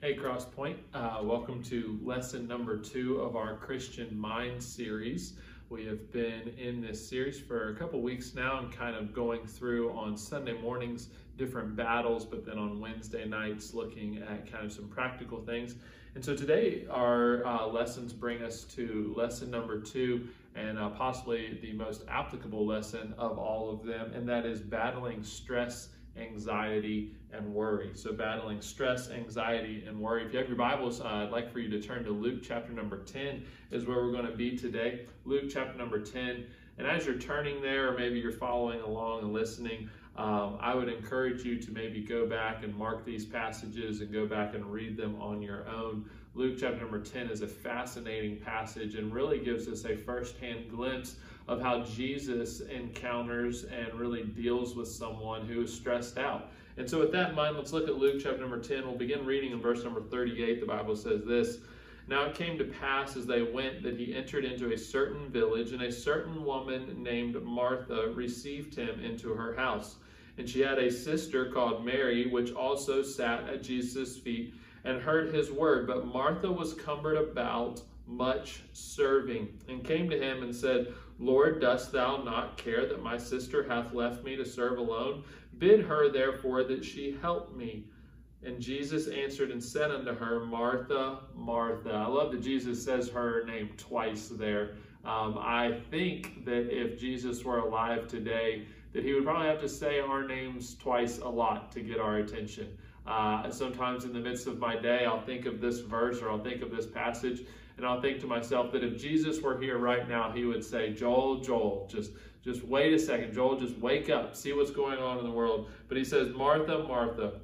Hey, Crosspoint. Uh, welcome to lesson number two of our Christian Mind series. We have been in this series for a couple weeks now and kind of going through on Sunday mornings different battles, but then on Wednesday nights looking at kind of some practical things. And so today our uh, lessons bring us to lesson number two and uh, possibly the most applicable lesson of all of them, and that is battling stress anxiety, and worry. So, battling stress, anxiety, and worry. If you have your Bibles, uh, I'd like for you to turn to Luke chapter number 10, is where we're going to be today. Luke chapter number 10. And as you're turning there, or maybe you're following along and listening, um, I would encourage you to maybe go back and mark these passages and go back and read them on your own. Luke chapter number 10 is a fascinating passage and really gives us a firsthand glimpse of how Jesus encounters and really deals with someone who is stressed out. And so, with that in mind, let's look at Luke chapter number 10. We'll begin reading in verse number 38. The Bible says this Now it came to pass as they went that he entered into a certain village, and a certain woman named Martha received him into her house. And she had a sister called Mary, which also sat at Jesus' feet and heard his word. But Martha was cumbered about much serving, and came to him and said, Lord, dost thou not care that my sister hath left me to serve alone? Bid her therefore that she help me. And Jesus answered and said unto her, Martha, Martha. I love that Jesus says her name twice there. Um, I think that if Jesus were alive today, that he would probably have to say our names twice a lot to get our attention. Uh, sometimes in the midst of my day, I'll think of this verse or I'll think of this passage and I'll think to myself that if Jesus were here right now, he would say, Joel, Joel, just, just wait a second. Joel, just wake up, see what's going on in the world. But he says, Martha, Martha,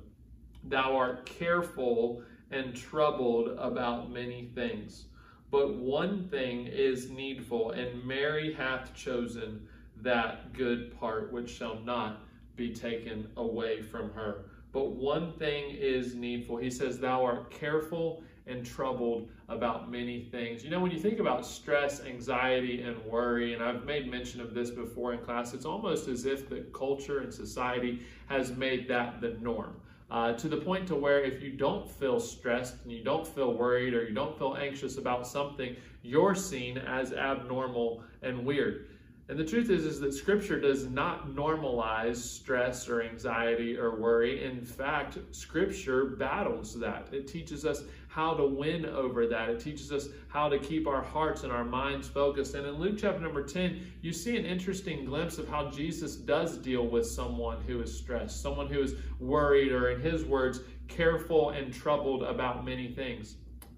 thou art careful and troubled about many things. But one thing is needful, and Mary hath chosen that good part which shall not be taken away from her. But one thing is needful. He says, Thou art careful and troubled about many things. You know, when you think about stress, anxiety, and worry, and I've made mention of this before in class, it's almost as if the culture and society has made that the norm. Uh, to the point to where if you don't feel stressed and you don't feel worried or you don't feel anxious about something, you're seen as abnormal and weird. And the truth is, is that Scripture does not normalize stress or anxiety or worry. In fact, Scripture battles that. It teaches us how to win over that. It teaches us how to keep our hearts and our minds focused. And in Luke chapter number 10, you see an interesting glimpse of how Jesus does deal with someone who is stressed, someone who is worried, or in his words, careful and troubled about many things.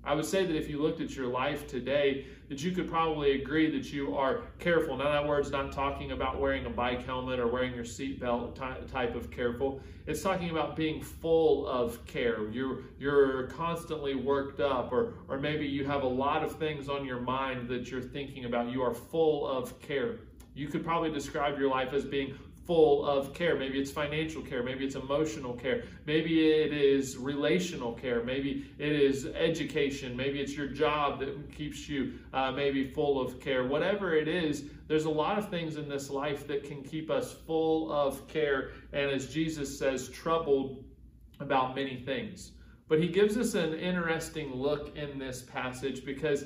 I would say that if you looked at your life today, that you could probably agree that you are careful. Now, that word's not talking about wearing a bike helmet or wearing your seatbelt type of careful. It's talking about being full of care. You're, you're constantly worked up, or, or maybe you have a lot of things on your mind that you're thinking about. You are full of care. You could probably describe your life as being full of care. Maybe it's financial care, maybe it's emotional care, maybe it is relational care, maybe it is education, maybe it's your job that keeps you uh, maybe full of care. Whatever it is, there's a lot of things in this life that can keep us full of care, and as Jesus says, troubled about many things. But he gives us an interesting look in this passage because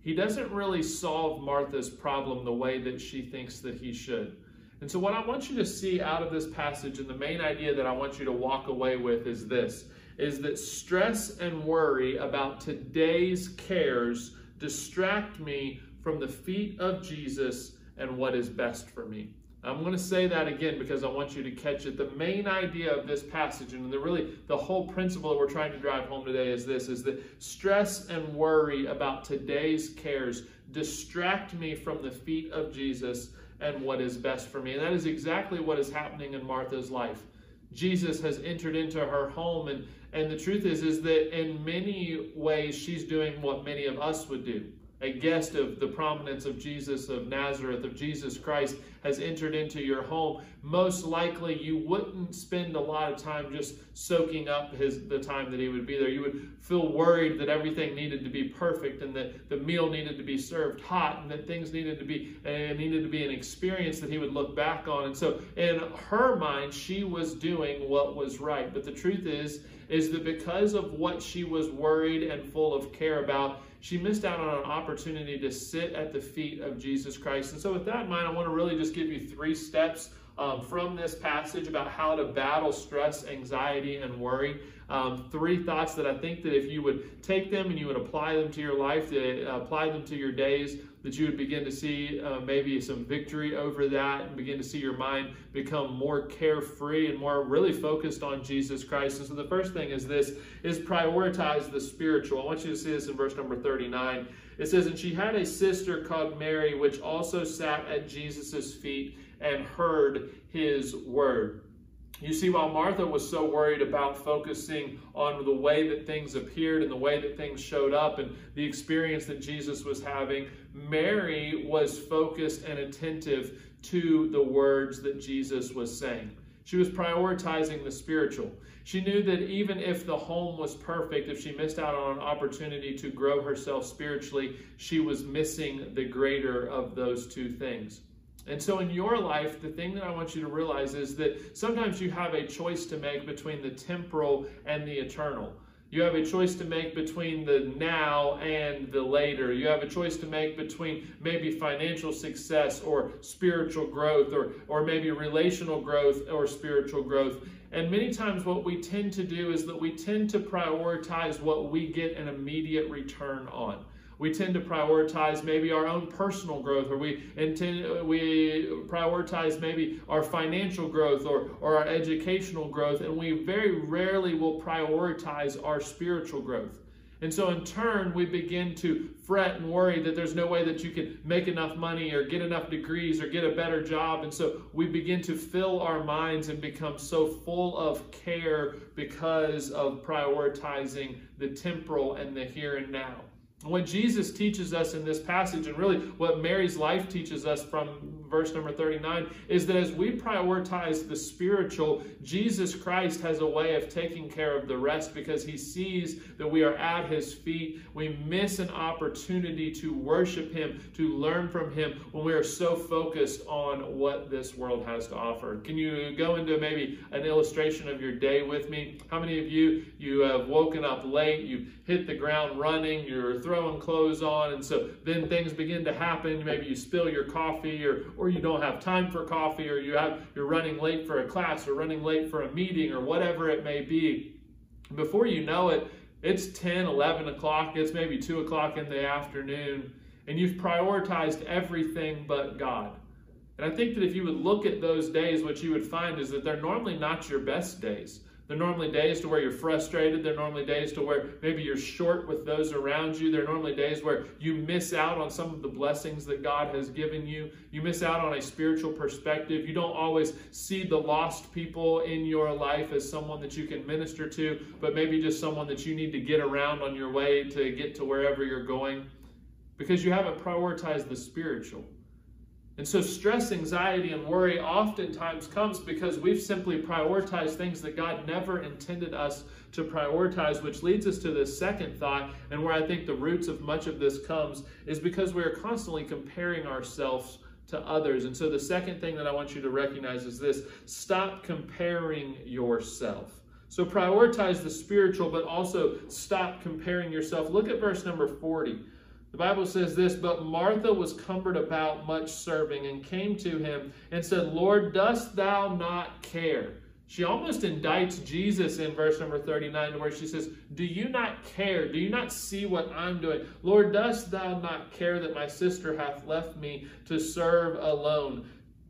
he doesn't really solve Martha's problem the way that she thinks that he should. And so, what I want you to see out of this passage, and the main idea that I want you to walk away with is this is that stress and worry about today's cares distract me from the feet of Jesus and what is best for me. I'm going to say that again because I want you to catch it. The main idea of this passage and the really the whole principle that we're trying to drive home today is this is that stress and worry about today's cares distract me from the feet of Jesus and what is best for me. And that is exactly what is happening in Martha's life. Jesus has entered into her home and and the truth is is that in many ways she's doing what many of us would do a guest of the prominence of Jesus of Nazareth, of Jesus Christ, has entered into your home, most likely you wouldn't spend a lot of time just soaking up his the time that he would be there. You would feel worried that everything needed to be perfect and that the meal needed to be served hot and that things needed to be and needed to be an experience that he would look back on. And so in her mind, she was doing what was right. But the truth is, is that because of what she was worried and full of care about, she missed out on an opportunity to sit at the feet of Jesus Christ. And so, with that in mind, I want to really just give you three steps um, from this passage about how to battle stress, anxiety, and worry. Um, three thoughts that I think that if you would take them and you would apply them to your life, to, uh, apply them to your days, that you would begin to see uh, maybe some victory over that and begin to see your mind become more carefree and more really focused on Jesus Christ. And so the first thing is this is prioritize the spiritual. I want you to see this in verse number 39. It says, And she had a sister called Mary, which also sat at Jesus' feet and heard his word. You see, while Martha was so worried about focusing on the way that things appeared and the way that things showed up and the experience that Jesus was having, Mary was focused and attentive to the words that Jesus was saying. She was prioritizing the spiritual. She knew that even if the home was perfect, if she missed out on an opportunity to grow herself spiritually, she was missing the greater of those two things. And so, in your life, the thing that I want you to realize is that sometimes you have a choice to make between the temporal and the eternal. You have a choice to make between the now and the later. You have a choice to make between maybe financial success or spiritual growth, or, or maybe relational growth or spiritual growth. And many times, what we tend to do is that we tend to prioritize what we get an immediate return on. We tend to prioritize maybe our own personal growth, or we intend, we prioritize maybe our financial growth or, or our educational growth, and we very rarely will prioritize our spiritual growth. And so, in turn, we begin to fret and worry that there's no way that you can make enough money or get enough degrees or get a better job. And so, we begin to fill our minds and become so full of care because of prioritizing the temporal and the here and now. What Jesus teaches us in this passage, and really what Mary's life teaches us from verse number 39, is that as we prioritize the spiritual, Jesus Christ has a way of taking care of the rest because he sees that we are at his feet. We miss an opportunity to worship him, to learn from him when we are so focused on what this world has to offer. Can you go into maybe an illustration of your day with me? How many of you you have woken up late, you've hit the ground running, you're throwing clothes on, and so then things begin to happen. Maybe you spill your coffee, or or you don't have time for coffee, or you have you're running late for a class, or running late for a meeting, or whatever it may be. Before you know it, it's 10, 11 o'clock, it's maybe 2 o'clock in the afternoon, and you've prioritized everything but God. And I think that if you would look at those days, what you would find is that they're normally not your best days. They're normally days to where you're frustrated. They're normally days to where maybe you're short with those around you. They're normally days where you miss out on some of the blessings that God has given you. You miss out on a spiritual perspective. You don't always see the lost people in your life as someone that you can minister to, but maybe just someone that you need to get around on your way to get to wherever you're going because you haven't prioritized the spiritual. And so, stress, anxiety, and worry oftentimes comes because we've simply prioritized things that God never intended us to prioritize, which leads us to this second thought, and where I think the roots of much of this comes, is because we are constantly comparing ourselves to others. And so, the second thing that I want you to recognize is this stop comparing yourself. So, prioritize the spiritual, but also stop comparing yourself. Look at verse number 40. The Bible says this, but Martha was cumbered about much serving and came to him and said, Lord, dost thou not care? She almost indicts Jesus in verse number 39, where she says, Do you not care? Do you not see what I'm doing? Lord, dost thou not care that my sister hath left me to serve alone?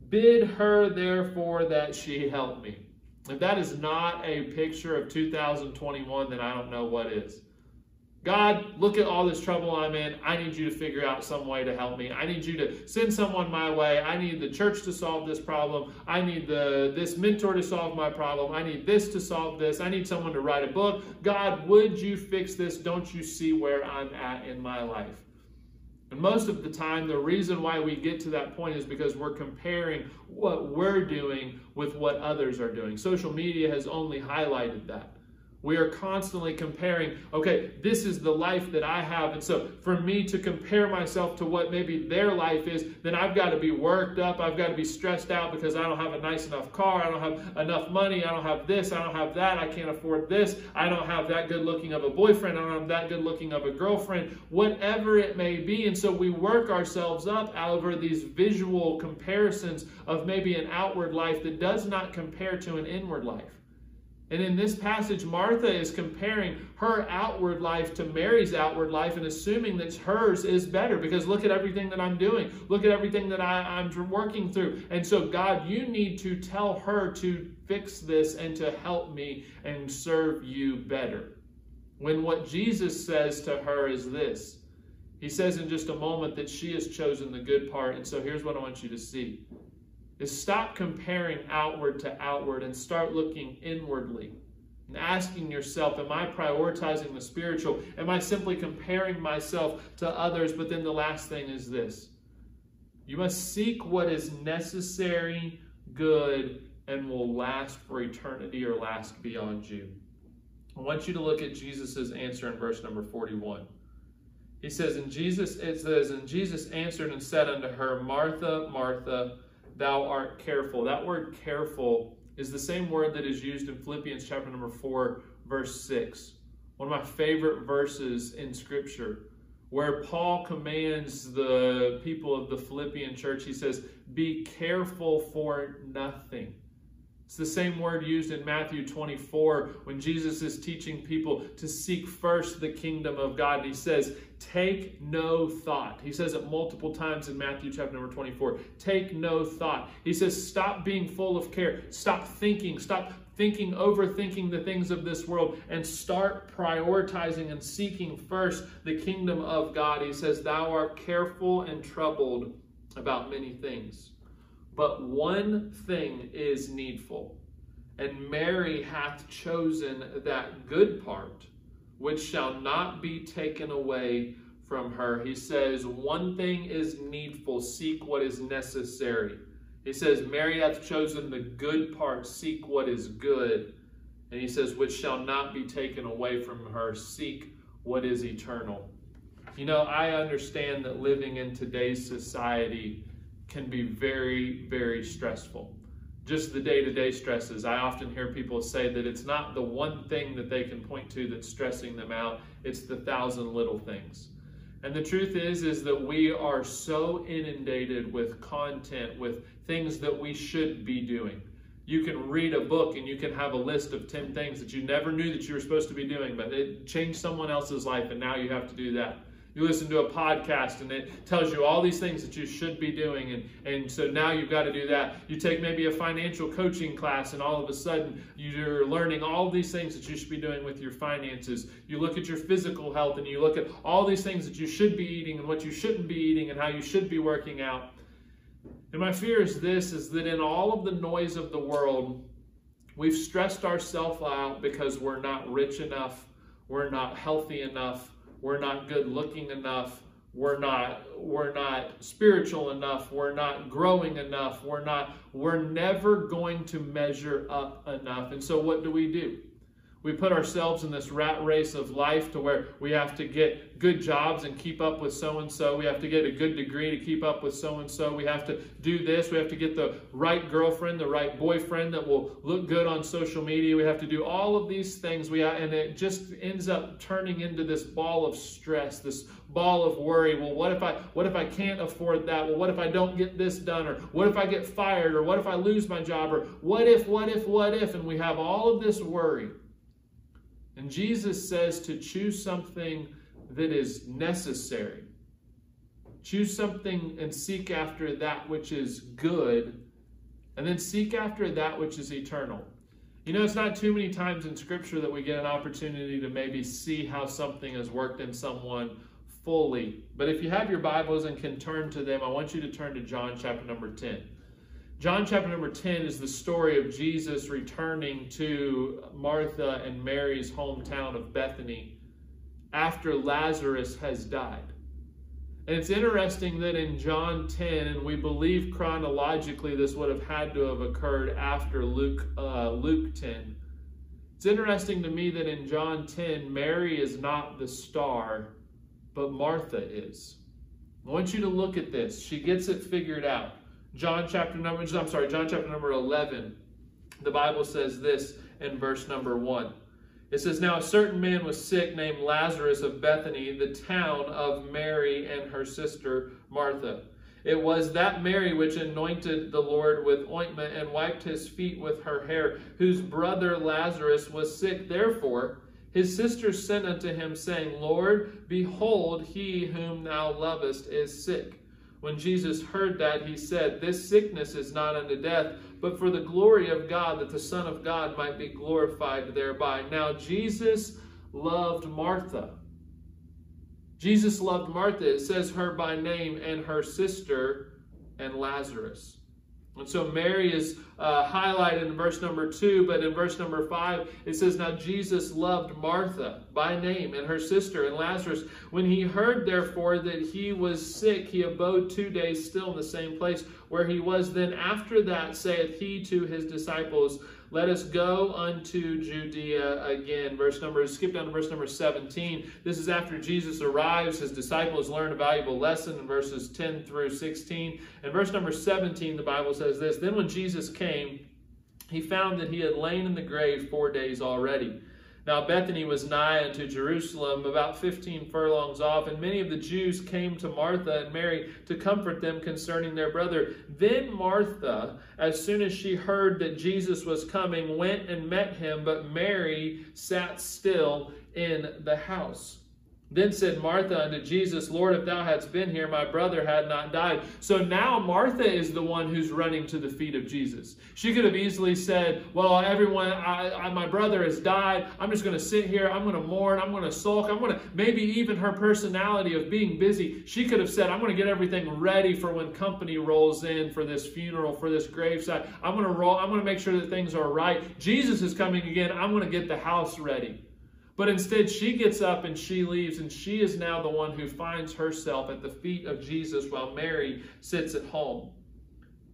Bid her therefore that she help me. If that is not a picture of 2021, then I don't know what is. God, look at all this trouble I'm in. I need you to figure out some way to help me. I need you to send someone my way. I need the church to solve this problem. I need the this mentor to solve my problem. I need this to solve this. I need someone to write a book. God, would you fix this? Don't you see where I'm at in my life? And most of the time, the reason why we get to that point is because we're comparing what we're doing with what others are doing. Social media has only highlighted that. We are constantly comparing, okay, this is the life that I have. And so for me to compare myself to what maybe their life is, then I've got to be worked up. I've got to be stressed out because I don't have a nice enough car. I don't have enough money. I don't have this. I don't have that. I can't afford this. I don't have that good looking of a boyfriend. I don't have that good looking of a girlfriend, whatever it may be. And so we work ourselves up over these visual comparisons of maybe an outward life that does not compare to an inward life. And in this passage, Martha is comparing her outward life to Mary's outward life and assuming that hers is better because look at everything that I'm doing. Look at everything that I, am working through. And so, God, you need to tell her to fix this and to help me and serve you better. When what Jesus says to her is this He says in just a moment that she has chosen the good part. And so, here's what I want you to see is stop comparing outward to outward and start looking inwardly and asking yourself, Am I prioritizing the spiritual? Am I simply comparing myself to others? But then the last thing is this you must seek what is necessary, good, and will last for eternity or last beyond you. I want you to look at Jesus' answer in verse number 41. He says, And Jesus, it says, And Jesus answered and said unto her, Martha, Martha, thou art careful. That word careful is the same word that is used in Philippians chapter number 4, verse 6. One of my favorite verses in Scripture, where Paul commands the people of the Philippian church, he says, Be careful for nothing. It's the same word used in Matthew 24 when Jesus is teaching people to seek first the kingdom of God. And he says, Take no thought. He says it multiple times in Matthew chapter number 24. Take no thought. He says, Stop being full of care. Stop thinking. Stop thinking, overthinking the things of this world, and start prioritizing and seeking first the kingdom of God. He says, Thou art careful and troubled about many things. But one thing is needful, and Mary hath chosen that good part, which shall not be taken away from her. He says, One thing is needful, seek what is necessary. He says, Mary hath chosen the good part, seek what is good. And he says, Which shall not be taken away from her, seek what is eternal. You know, I understand that living in today's society, can be very, very stressful. Just the day to day stresses. I often hear people say that it's not the one thing that they can point to that's stressing them out, it's the thousand little things. And the truth is is that we are so inundated with content with things that we should be doing. You can read a book and you can have a list of 10 things that you never knew that you were supposed to be doing, but it changed someone else's life and now you have to do that. You listen to a podcast and it tells you all these things that you should be doing. And, and so now you've got to do that. You take maybe a financial coaching class and all of a sudden you're learning all these things that you should be doing with your finances. You look at your physical health and you look at all these things that you should be eating and what you shouldn't be eating and how you should be working out. And my fear is this is that in all of the noise of the world, we've stressed ourselves out because we're not rich enough, we're not healthy enough, we're not good looking enough we're not we're not spiritual enough we're not growing enough we're not we're never going to measure up enough. And so what do we do we put ourselves in this rat race of life to where we have to get good jobs and keep up with so and so. We have to get a good degree to keep up with so and so. We have to do this. We have to get the right girlfriend, the right boyfriend that will look good on social media. We have to do all of these things. We uh, and it just ends up turning into this ball of stress, this ball of worry. Well, what if I what if I can't afford that? Well, what if I don't get this done or what if I get fired or what if I lose my job or what if what if what if and we have all of this worry. And Jesus says to choose something that is necessary. Choose something and seek after that which is good, and then seek after that which is eternal. You know, it's not too many times in Scripture that we get an opportunity to maybe see how something has worked in someone fully. But if you have your Bibles and can turn to them, I want you to turn to John chapter number 10. John chapter number 10 is the story of Jesus returning to Martha and Mary's hometown of Bethany after Lazarus has died. And it's interesting that in John 10, and we believe chronologically this would have had to have occurred after Luke, uh, Luke 10. It's interesting to me that in John 10, Mary is not the star, but Martha is. I want you to look at this. She gets it figured out. John chapter number, I'm sorry, John chapter number 11. The Bible says this in verse number 1. It says, Now a certain man was sick named Lazarus of Bethany, the town of Mary and her sister Martha. It was that Mary which anointed the Lord with ointment and wiped his feet with her hair, whose brother Lazarus was sick. Therefore, his sisters sent unto him, saying, Lord, behold, he whom thou lovest is sick. When Jesus heard that, he said, This sickness is not unto death, but for the glory of God, that the Son of God might be glorified thereby. Now, Jesus loved Martha. Jesus loved Martha. It says her by name and her sister and Lazarus. And so Mary is uh, highlighted in verse number two, but in verse number five, it says, Now Jesus loved Martha by name and her sister and Lazarus. When he heard, therefore, that he was sick, he abode two days still in the same place where he was. Then after that saith he to his disciples, let us go unto Judea again. Verse number, skip down to verse number 17. This is after Jesus arrives. His disciples learn a valuable lesson in verses 10 through 16. And verse number 17, the Bible says this Then when Jesus came, he found that he had lain in the grave four days already. Now Bethany was nigh unto Jerusalem, about fifteen furlongs off, and many of the Jews came to Martha and Mary to comfort them concerning their brother. Then Martha, as soon as she heard that Jesus was coming, went and met him, but Mary sat still in the house. Then said Martha unto Jesus, Lord, if thou hadst been here, my brother had not died. So now Martha is the one who's running to the feet of Jesus. She could have easily said, Well, everyone, I, I, my brother has died. I'm just going to sit here. I'm going to mourn. I'm going to sulk. I'm going to, maybe even her personality of being busy, she could have said, I'm going to get everything ready for when company rolls in for this funeral, for this graveside. I'm going to roll, I'm going to make sure that things are right. Jesus is coming again. I'm going to get the house ready. But instead, she gets up and she leaves, and she is now the one who finds herself at the feet of Jesus while Mary sits at home.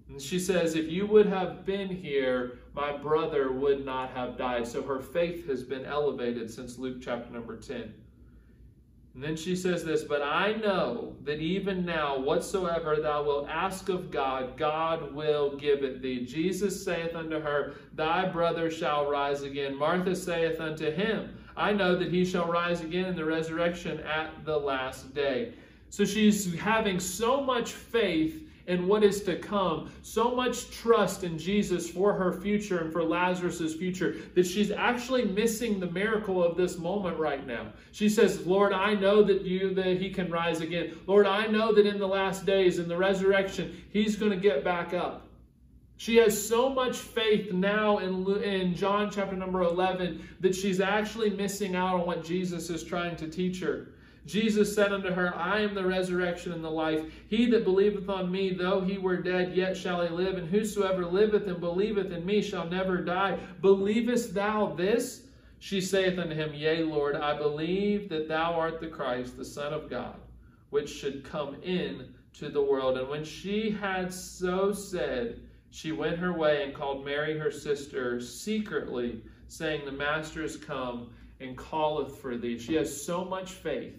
And she says, If you would have been here, my brother would not have died. So her faith has been elevated since Luke chapter number 10. And then she says this, But I know that even now, whatsoever thou wilt ask of God, God will give it thee. Jesus saith unto her, Thy brother shall rise again. Martha saith unto him, I know that he shall rise again in the resurrection at the last day. So she's having so much faith in what is to come, so much trust in Jesus for her future and for Lazarus's future that she's actually missing the miracle of this moment right now. She says, "Lord, I know that you that he can rise again. Lord, I know that in the last days in the resurrection, he's going to get back up." She has so much faith now in, in John chapter number 11 that she's actually missing out on what Jesus is trying to teach her. Jesus said unto her, I am the resurrection and the life. He that believeth on me, though he were dead, yet shall he live. And whosoever liveth and believeth in me shall never die. Believest thou this? She saith unto him, Yea, Lord, I believe that thou art the Christ, the Son of God, which should come in to the world. And when she had so said, she went her way and called Mary her sister secretly, saying, The Master is come and calleth for thee. She has so much faith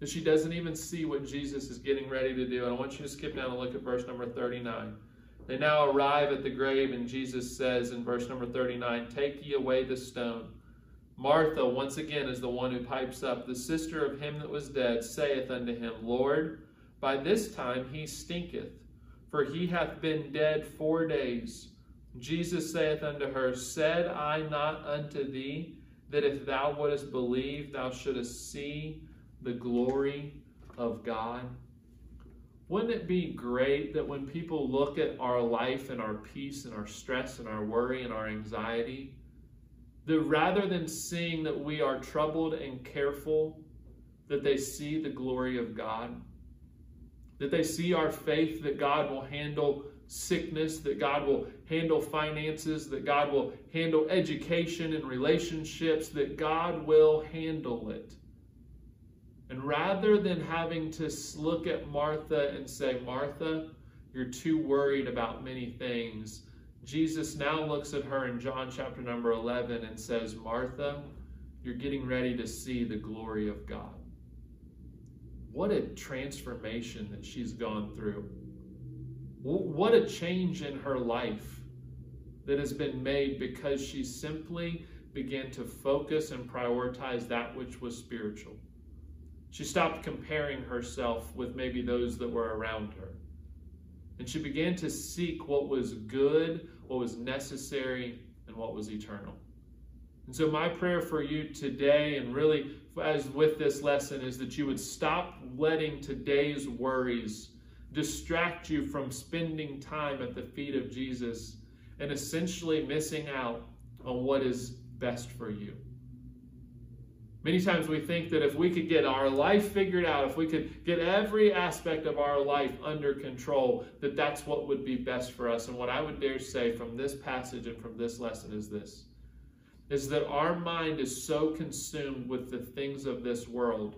that she doesn't even see what Jesus is getting ready to do. And I want you to skip down and look at verse number 39. They now arrive at the grave, and Jesus says in verse number 39, Take ye away the stone. Martha, once again, is the one who pipes up. The sister of him that was dead saith unto him, Lord, by this time he stinketh for he hath been dead four days. Jesus saith unto her, Said I not unto thee that if thou wouldest believe, thou shouldest see the glory of God? Wouldn't it be great that when people look at our life and our peace and our stress and our worry and our anxiety, That rather than seeing that we are troubled and careful, that they see the glory of God, that they see our faith that God will handle sickness, that God will handle finances, that God will handle education and relationships, that God will handle it. And rather than having to look at Martha and say, Martha, you're too worried about many things, Jesus now looks at her in John chapter number 11 and says, Martha, you're getting ready to see the glory of God. What a transformation that she's gone through. What a change in her life that has been made because she simply began to focus and prioritize that which was spiritual. She stopped comparing herself with maybe those that were around her. And she began to seek what was good, what was necessary, and what was eternal. And so, my prayer for you today, and really as with this lesson, is that you would stop letting today's worries distract you from spending time at the feet of Jesus and essentially missing out on what is best for you. Many times we think that if we could get our life figured out, if we could get every aspect of our life under control, that that's what would be best for us. And what I would dare say from this passage and from this lesson is this is that our mind is so consumed with the things of this world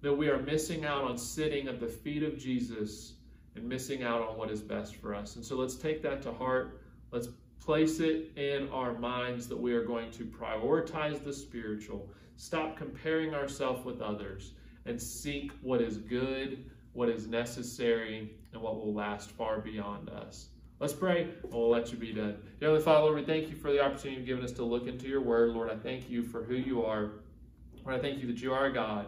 that we are missing out on sitting at the feet of Jesus and missing out on what is best for us. And so let's take that to heart. Let's place it in our minds that we are going to prioritize the spiritual, stop comparing ourselves with others, and seek what is good, what is necessary, and what will last far beyond us. Let's pray, and we'll let you be done. Heavenly Father, Lord, we thank you for the opportunity you've given us to look into your word. Lord, I thank you for who you are. Lord, I thank you that you are a God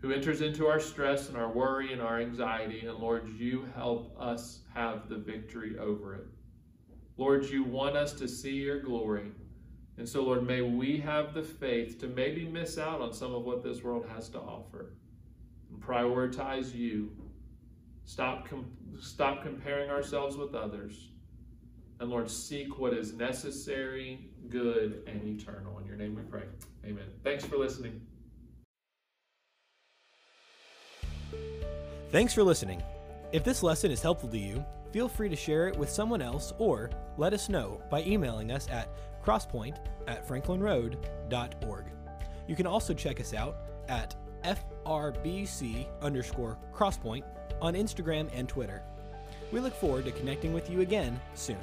who enters into our stress and our worry and our anxiety. And Lord, you help us have the victory over it. Lord, you want us to see your glory. And so, Lord, may we have the faith to maybe miss out on some of what this world has to offer and prioritize you. Stop, com- stop comparing ourselves with others. And Lord, seek what is necessary, good, and eternal. In your name we pray. Amen. Thanks for listening. Thanks for listening. If this lesson is helpful to you, feel free to share it with someone else or let us know by emailing us at crosspoint at franklinroad.org. You can also check us out at FRBC underscore crosspoint on Instagram and Twitter. We look forward to connecting with you again soon.